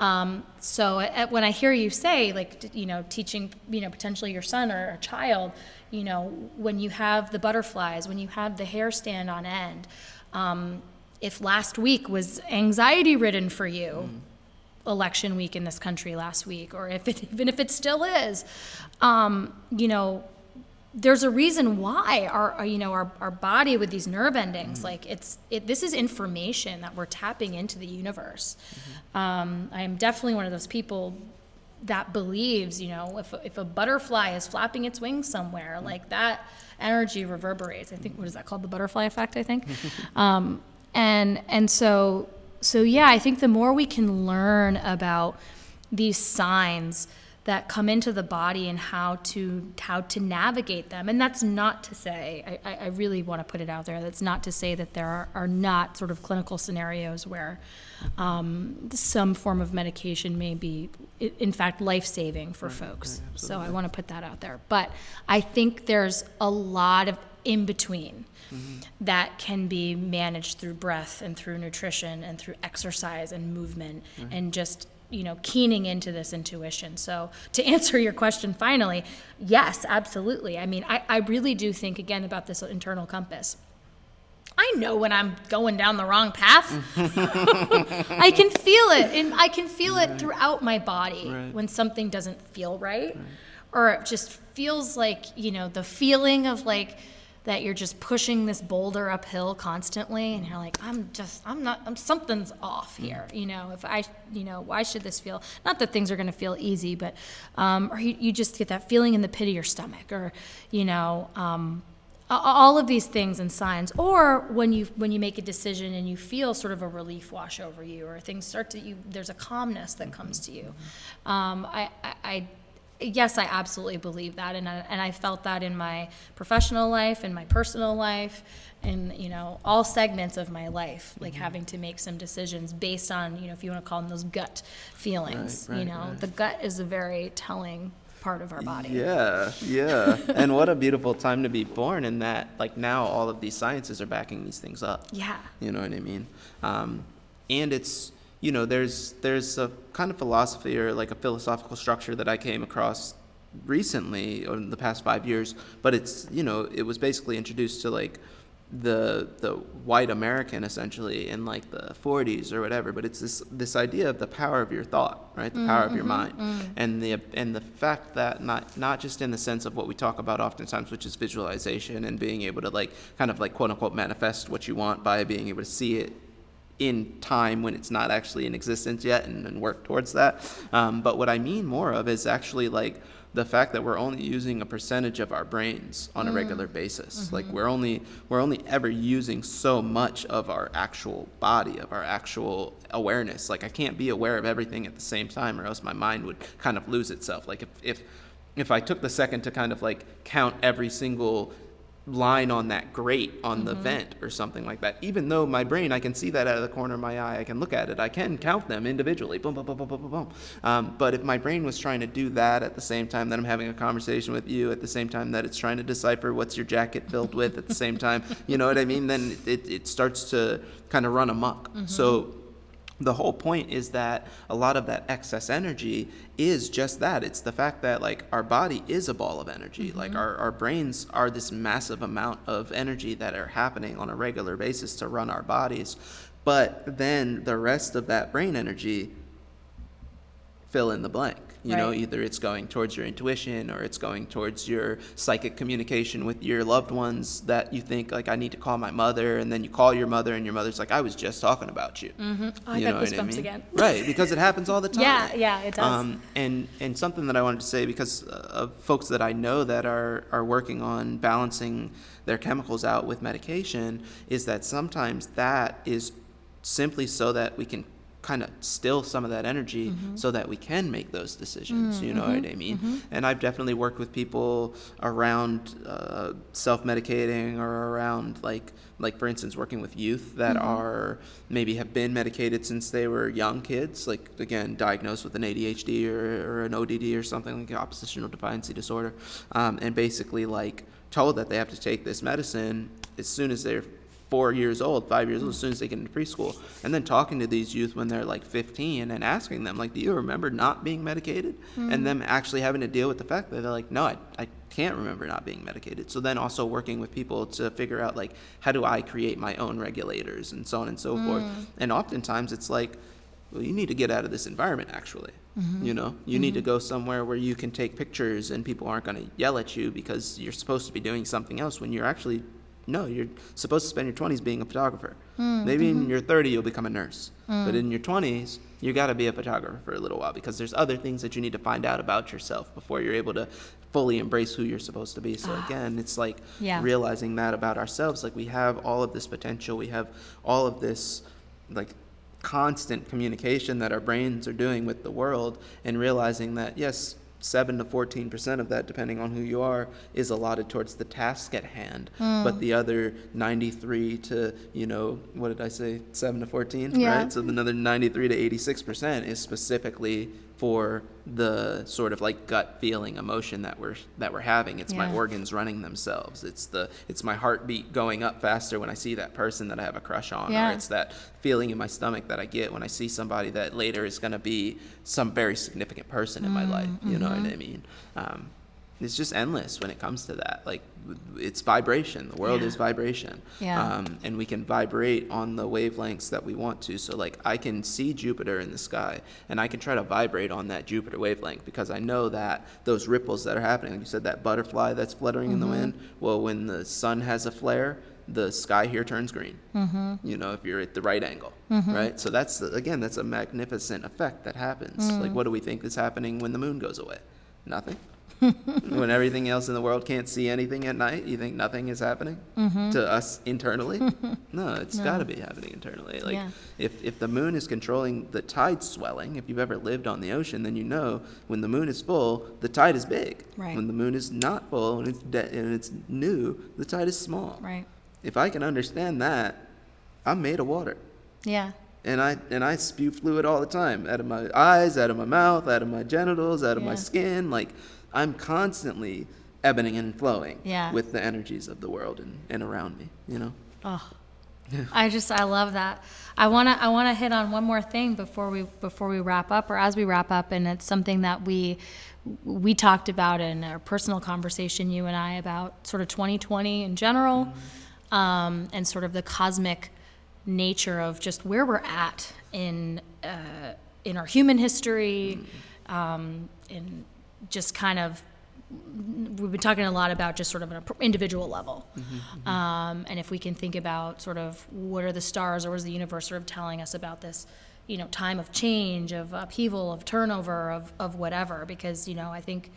Um, so at, when i hear you say like you know teaching you know potentially your son or a child you know, when you have the butterflies, when you have the hair stand on end. Um, if last week was anxiety ridden for you, mm. election week in this country last week, or if it, even if it still is, um, you know, there's a reason why our, you know our, our body with these nerve endings mm like it's it, this is information that we're tapping into the universe mm-hmm. um, i'm definitely one of those people that believes, you know, if, if a butterfly is flapping its wings somewhere, like that energy reverberates. I think what is that called? The butterfly effect, I think. um, and and so so yeah, I think the more we can learn about these signs that come into the body and how to how to navigate them. And that's not to say, I, I really want to put it out there. That's not to say that there are, are not sort of clinical scenarios where um, some form of medication may be, in fact, life saving for right, folks. Right, so I want to put that out there. But I think there's a lot of in between. Mm-hmm. that can be managed through breath and through nutrition and through exercise and movement mm-hmm. and just you know keening into this intuition so to answer your question finally yes absolutely i mean i, I really do think again about this internal compass I know when I'm going down the wrong path. I can feel it, and I can feel right. it throughout my body right. when something doesn't feel right, right, or it just feels like you know the feeling of like that you're just pushing this boulder uphill constantly and you're like i'm just i'm not i'm something's off here. You know if i you know why should this feel not that things are going to feel easy but um, or you, you just get that feeling in the pit of your stomach or you know um, all of these things and signs. Or when you when you make a decision and you feel sort of a relief wash over you or things start to you there's a calmness that comes to you. Um, I, I, I yes, I absolutely believe that, and I, and I felt that in my professional life, in my personal life, and you know all segments of my life, like Mm-hmm. having to make some decisions based on you know if you want to call them those gut feelings. Right, you know, right. the gut is a very telling part of our body. Yeah, yeah. and what a beautiful time to be born in that, like, now all of these sciences are backing these things up. Yeah. You know what I mean? Um, and it's, you know, there's there's a kind of philosophy or like a philosophical structure that I came across recently or in the past five years, but it's, you know, it was basically introduced to like the the white American essentially in like the 40s or whatever. But it's this this idea of the power of your thought, right? The power of your mm-hmm, mind, mm-hmm. and the and the fact that not not just in the sense of what we talk about oftentimes, which is visualization and being able to like kind of like quote unquote manifest what you want by being able to see it in time when it's not actually in existence yet and, and work towards that. Um, but what I mean more of is actually like the fact that we're only using a percentage of our brains on a regular basis. Like we're only we're only ever using so much of our actual body, of our actual awareness. Like I can't be aware of everything at the same time or else my mind would kind of lose itself. Like if if if I took the second to kind of like count every single line on that grate on the vent or something like that. Even though my brain, I can see that out of the corner of my eye, I can look at it, I can count them individually, boom, boom, boom, boom, boom, boom, boom. Um, but if my brain was trying to do that at the same time that I'm having a conversation with you, at the same time that it's trying to decipher what's your jacket filled with, at the same time, you know what I mean? Then it, it starts to kind of run amok. So the whole point is that a lot of that excess energy is just that. It's the fact that like our body is a ball of energy. Mm-hmm. Like our, our brains are this massive amount of energy that are happening on a regular basis to run our bodies. But then the rest of that brain energy fill in the blank you know either it's going towards your intuition or it's going towards your psychic communication with your loved ones that you think like i need to call my mother and then you call your mother and your mother's like i was just talking about you Oh, I you got know what goosebumps again. right, because it happens all the time. Yeah, yeah, it does. Um, and and something that I wanted to say because uh, of folks that I know that are are working on balancing their chemicals out with medication is that sometimes that is simply so that we can kind of still some of that energy Mm-hmm. so that we can make those decisions you know what i mean Mm-hmm. and i've definitely worked with people around uh, self-medicating or around like like for instance working with youth that Mm-hmm. are maybe have been medicated since they were young kids like again diagnosed with an adhd or, or an odd or something like oppositional defiancy disorder um, and basically like told that they have to take this medicine as soon as they're four years old, five years old, as soon as they get into preschool, and then talking to these youth when they're like 15 and asking them, like, do you remember not being medicated? And them actually having to deal with the fact that they're like, no, I, I can't remember not being medicated. So then also working with people to figure out, like, how do I create my own regulators and so on and so forth. Mm. And oftentimes it's like, well, you need to get out of this environment actually. Mm-hmm. You know, you need to mm-hmm. go somewhere where you can take pictures and people aren't going to yell at you because you're supposed to be doing something else when you're actually no, you're supposed to spend your 20s being a photographer. Hmm, Maybe in mm-hmm. your 30 you'll become a nurse. Hmm. But in your 20s, you got to be a photographer for a little while because there's other things that you need to find out about yourself before you're able to fully embrace who you're supposed to be. So ah. again, it's like Yeah. realizing that about ourselves like we have all of this potential, we have all of this like constant communication that our brains are doing with the world and realizing that yes 7 to 14 percent of that depending on who you are is allotted towards the task at hand. Hmm. But the other 93 to you know what did i say? 7 to 14 Yeah. right? So another 93 to 86 percent is specifically for the sort of like gut feeling emotion that we're that we're having it's my organs running themselves it's the it's my heartbeat going up faster when i see that person that i have a crush on Yeah. or it's that feeling in my stomach that I get when I see somebody that later is going to be some very significant person in my life. You know what I mean? Um, it's just endless when it comes to that. Like it's vibration. The world Yeah. is vibration. Yeah. Um, and we can vibrate on the wavelengths that we want to. So like I can see Jupiter in the sky and I can try to vibrate on that Jupiter wavelength because I know that those ripples that are happening, like you said, that butterfly that's fluttering in the wind. Well, when the sun has a flare, the sky here turns green. Mm-hmm. You know, if you're at the right angle, right? So that's the, again, that's a magnificent effect that happens. Like, what do we think is happening when the moon goes away? Nothing. when everything else in the world can't see anything at night, you think nothing is happening mm-hmm. to us internally? no, it's got to be happening internally. Like Yeah. if if the moon is controlling the tide swelling, if you've ever lived on the ocean, then you know when the moon is full, the tide is big. Right. When the moon is not full and it's de- and it's new, the tide is small. Right. If I can understand that, I'm made of water Yeah. and I and I spew fluid all the time out of my eyes, out of my mouth, out of my genitals, out of my skin. Like I'm constantly ebbing and flowing Yeah. with the energies of the world and, and around me. You know. Oh, I just I love that. I wanna I wanna hit on one more thing before we before we wrap up or as we wrap up, and it's something that we we talked about in our personal conversation, you and I, about sort of 2020 in general, um, and sort of the cosmic nature of just where we're at in uh, in our human history, um, in just kind of we've been talking a lot about just sort of an individual level. Um, and if we can think about sort of what are the stars or what is the universe sort of telling us about this, you know, time of change, of upheaval, of turnover, of, of whatever, because, you know, I think,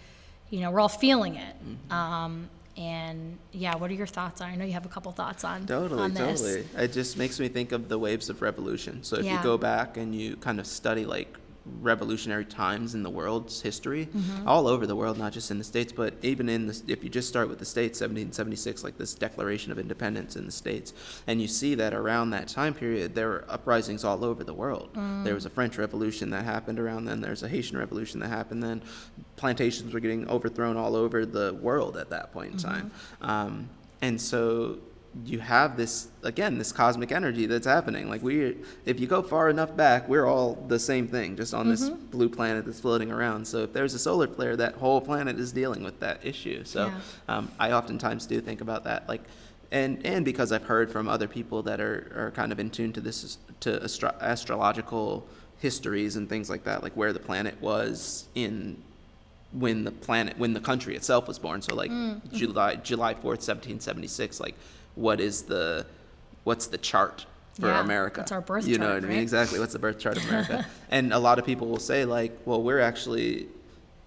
you know, we're all feeling it. Um, and yeah, what are your thoughts on? I know you have a couple thoughts on Totally, on this. totally. It just makes me think of the waves of revolution. So if Yeah. you go back and you kind of study like revolutionary times in the world's history, Mm-hmm. all over the world, not just in the states, but even in the, if you just start with the states, 1776, like this Declaration of Independence in the states, and you see that around that time period, there were uprisings all over the world. Mm. There was a French Revolution that happened around then. There's a Haitian Revolution that happened then. Plantations were getting overthrown all over the world at that point in Mm-hmm. time. Um, and so you have this again this cosmic energy that's happening. Like we if you go far enough back we're all the same thing just on this Mm-hmm. blue planet that's floating around. So if there's a solar flare that whole planet is dealing with that issue. So Yeah. um, i oftentimes do think about that like and and because i've heard from other people that are, are kind of in tune to this to astro- astrological histories and things like that like where the planet was in when the planet when the country itself was born. So like july july 4th 1776 like what is the what's the chart for Yeah, america? that's our birth you know chart, what i mean? exactly what's the birth chart of america? And a lot of people will say like well we're actually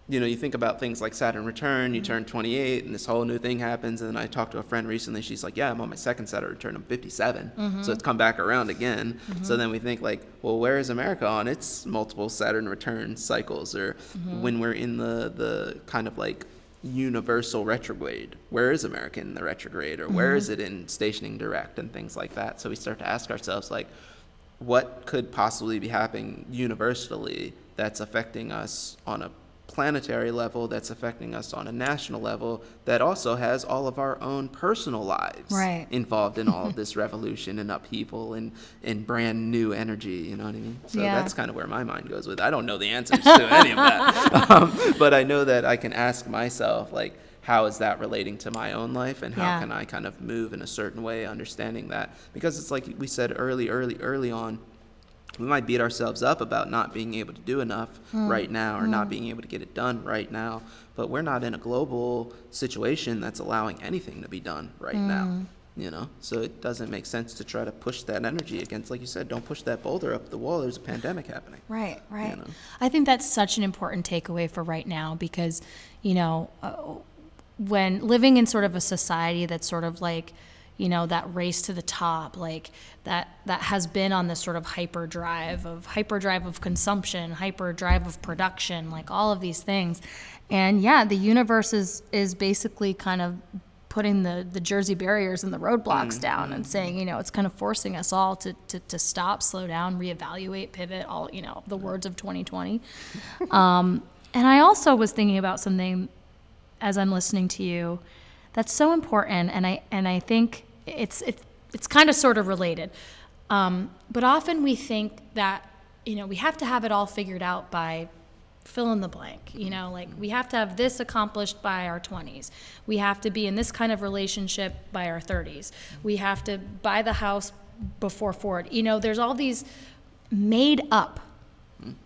you know you think about things like saturn return you Mm-hmm. turn 28 and this whole new thing happens and then i talked to a friend recently she's like yeah i'm on my second saturn return i'm 57 Mm-hmm. so it's come back around again. So then we think like well where is america on its multiple saturn return cycles or Mm-hmm. when we're in the the kind of like universal retrograde. Where is america in the retrograde or where mm-hmm. is it in stationing direct and things like that? So we start to ask ourselves like what could possibly be happening universally that's affecting us on a planetary level that's affecting us on a national level that also has all of our own personal lives Right. involved in all of this revolution and upheaval and, and brand new energy you know what i mean so Yeah. that's kind of where my mind goes with it. i don't know the answers to any of that um, but i know that i can ask myself like how is that relating to my own life and how Yeah. can i kind of move in a certain way understanding that because it's like we said early early early on we might beat ourselves up about not being able to do enough Hmm. right now or not being able to get it done right now but we're not in a global situation that's allowing anything to be done right Hmm. now you know so it doesn't make sense to try to push that energy against like you said don't push that boulder up the wall there's a pandemic happening Right, right. know? I think that's such an important takeaway for right now because, you know, uh, when living in sort of a society that's sort of like, you know, that race to the top, like that that has been on this sort of hyperdrive of hyperdrive of consumption, hyperdrive of production, like all of these things. And yeah, the universe is is basically kind of putting the, the Jersey barriers and the roadblocks down and saying, you know, it's kind of forcing us all to, to, to stop, slow down, reevaluate, pivot, all, you know, the words of 2020. um, and I also was thinking about something as I'm listening to you that's so important. And I, and I think it's, it's, it's kind of sort of related. Um, but often we think that, you know, we have to have it all figured out by fill in the blank. You know, like we have to have this accomplished by our 20s. We have to be in this kind of relationship by our 30s. We have to buy the house before 40. You know, there's all these made up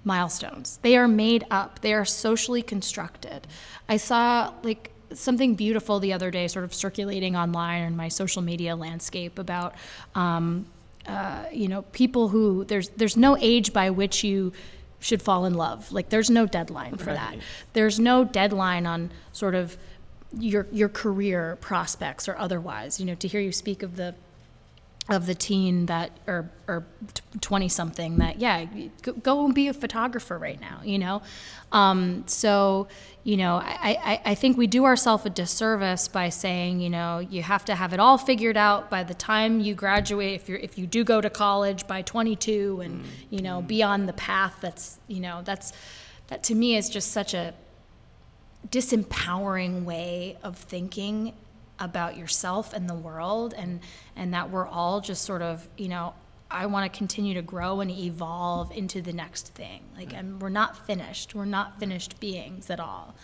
milestones. They are made up. They are socially constructed. I saw like something beautiful the other day, sort of circulating online in my social media landscape about, um, uh, you know, people who there's there's no age by which you should fall in love. Like there's no deadline for that. There's no deadline on sort of your your career prospects or otherwise. You know, to hear you speak of the of the teen that or or 20 something that yeah go, go and be a photographer right now you know? Um, so you know I, I, I think we do ourselves a disservice by saying you know you have to have it all figured out by the time you graduate. If you're if you do go to college by 22 and you know be on the path that's you know that's that to me is just such a disempowering way of thinking about yourself and the world and and that we're all just sort of you know i want to continue to grow and evolve into the next thing. Like and we're not finished. We're not finished beings at all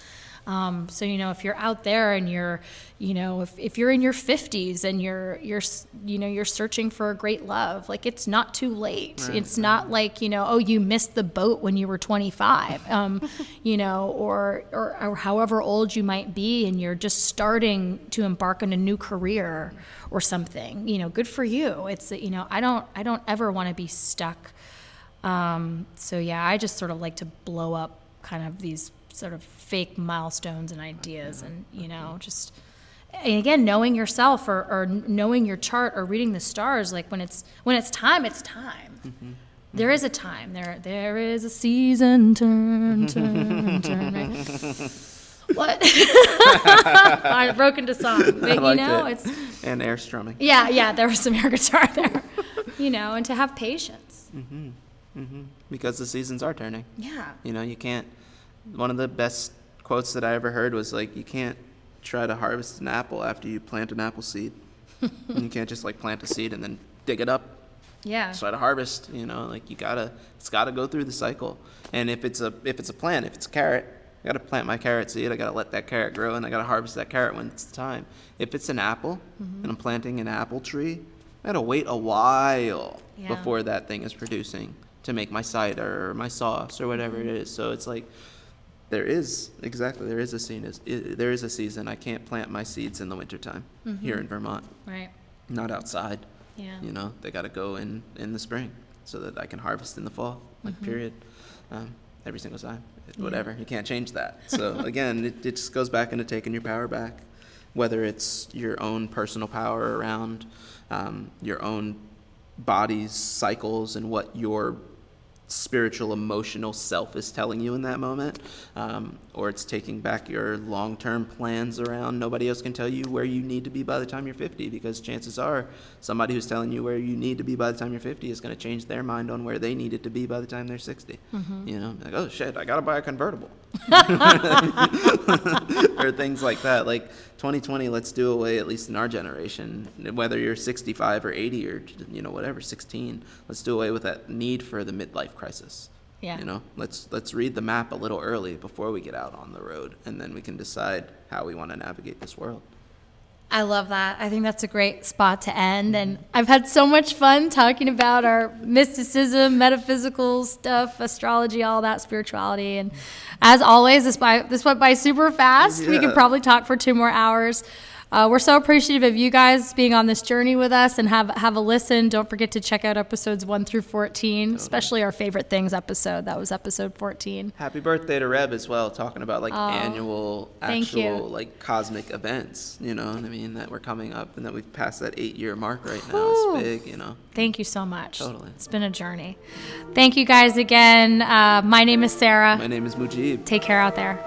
um, so you know if you're out there and you're you know if, if you're in your 50s and you're you're you know you're searching for a great love like it's not too late. It's not like you know oh you missed the boat when you were 25 um, you know or, or or however old you might be and you're just starting to embark on a new career or something you know good for you. It's you know i don't i don't ever want to be stuck. Um, so yeah, I just sort of like to blow up kind of these sort of fake milestones and ideas, and you know, just and again, knowing yourself or, or knowing your chart or reading the stars, like when it's when it's time, it's time. There is a time. There there is a season. Turn, turn, turn. Right? What? I broke into song. But, you know, it. it's and air strumming. yeah, yeah. There was some air guitar there. You know, and to have patience. mm-hmm. Mm-hmm. because the seasons are turning. Yeah. You know, you can't. One of the best quotes that I ever heard was like, "You can't try to harvest an apple after you plant an apple seed. You can't just like plant a seed and then dig it up, Yeah. try to harvest. You know, like you gotta, it's gotta go through the cycle. And if it's a if it's a plant, if it's a carrot, I gotta plant my carrot seed. I gotta let that carrot grow, and I gotta harvest that carrot when it's time. If it's an apple, mm-hmm. and I'm planting an apple tree, I gotta wait a while Yeah. before that thing is producing to make my cider or my sauce or whatever it mm-hmm. is. So it's like there is exactly there is a scene is there is a season. I can't plant my seeds in the wintertime here in Vermont, Right. not outside. Yeah. You know, they got to go in in the spring so that I can harvest in the fall. Like period. Um, every single time, It- whatever. You can't change that. So again, it, it just goes back into taking your power back, whether it's your own personal power around um, your own body's cycles and what your spiritual emotional self is telling you in that moment um, or it's taking back your long-term plans around nobody else can tell you where you need to be by the time you're 50 because chances are somebody who's telling you where you need to be by the time you're 50 is going to change their mind on where they need it to be by the time they're 60 you know like oh shit i gotta buy a convertible or things like that. Like 2020, let's do away, at least in our generation, whether you're 65 or 80 or you know whatever, 16. Let's do away with that need for the midlife crisis. Yeah. You know, let's let's read the map a little early before we get out on the road, and then we can decide how we want to navigate this world. I love that. I think that's a great spot to end. And I've had so much fun talking about our mysticism, metaphysical stuff, astrology, all that spirituality. And as always, this by this went by super fast. We could probably talk for two more hours. Uh, we're so appreciative of you guys being on this journey with us and have have a listen. Don't forget to check out episodes one through fourteen, especially our favorite things episode. That was episode fourteen. Happy birthday to Reb as well, talking about like annual, actual like cosmic events. You know what I mean? That we're coming up, and that we've passed that eight-year mark right now. Whew. It's big. You know. Thank you so much. Totally. It's been a journey. Thank you guys again. Uh, my name is Sarah. My name is Mujib. Take care out there.